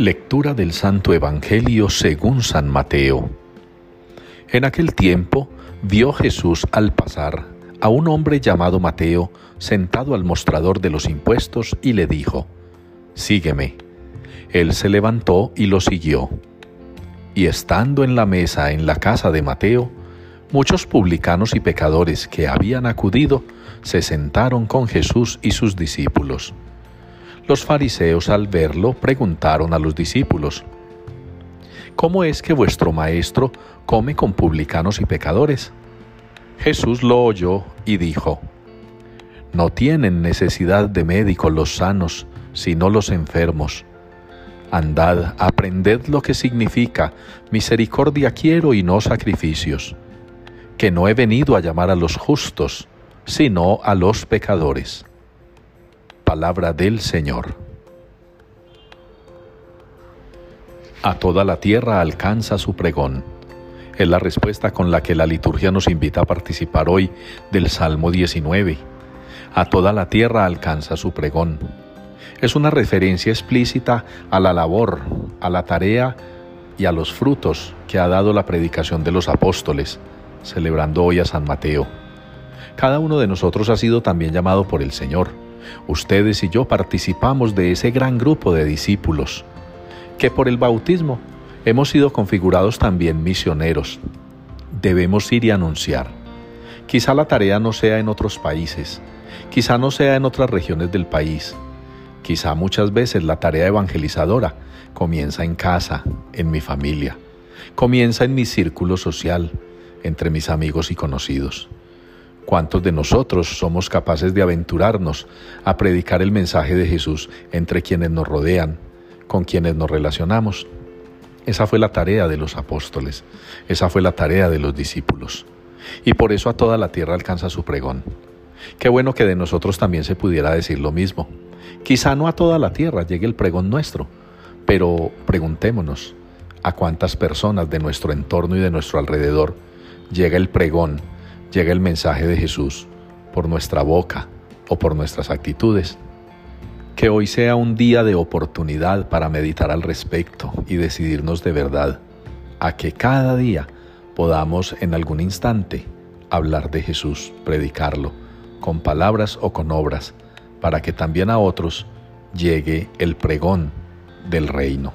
Lectura del Santo Evangelio según San Mateo. En aquel tiempo vio Jesús al pasar a un hombre llamado Mateo sentado al mostrador de los impuestos y le dijo, Sígueme. Él se levantó y lo siguió. Y estando en la mesa en la casa de Mateo, muchos publicanos y pecadores que habían acudido se sentaron con Jesús y sus discípulos. Los fariseos al verlo preguntaron a los discípulos, ¿Cómo es que vuestro maestro come con publicanos y pecadores? Jesús lo oyó y dijo, No tienen necesidad de médicos los sanos, sino los enfermos. Andad, aprended lo que significa, misericordia quiero y no sacrificios, que no he venido a llamar a los justos, sino a los pecadores palabra del Señor. A toda la tierra alcanza su pregón. Es la respuesta con la que la liturgia nos invita a participar hoy del Salmo 19. A toda la tierra alcanza su pregón. Es una referencia explícita a la labor, a la tarea y a los frutos que ha dado la predicación de los apóstoles, celebrando hoy a San Mateo. Cada uno de nosotros ha sido también llamado por el Señor Ustedes y yo participamos de ese gran grupo de discípulos que por el bautismo hemos sido configurados también misioneros. Debemos ir y anunciar. Quizá la tarea no sea en otros países, quizá no sea en otras regiones del país, quizá muchas veces la tarea evangelizadora comienza en casa, en mi familia, comienza en mi círculo social, entre mis amigos y conocidos. ¿Cuántos de nosotros somos capaces de aventurarnos a predicar el mensaje de Jesús entre quienes nos rodean, con quienes nos relacionamos? Esa fue la tarea de los apóstoles, esa fue la tarea de los discípulos. Y por eso a toda la tierra alcanza su pregón. Qué bueno que de nosotros también se pudiera decir lo mismo. Quizá no a toda la tierra llegue el pregón nuestro, pero preguntémonos, ¿a cuántas personas de nuestro entorno y de nuestro alrededor llega el pregón llega el mensaje de Jesús por nuestra boca o por nuestras actitudes. Que hoy sea un día de oportunidad para meditar al respecto y decidirnos de verdad a que cada día podamos en algún instante hablar de Jesús, predicarlo, con palabras o con obras, para que también a otros llegue el pregón del reino.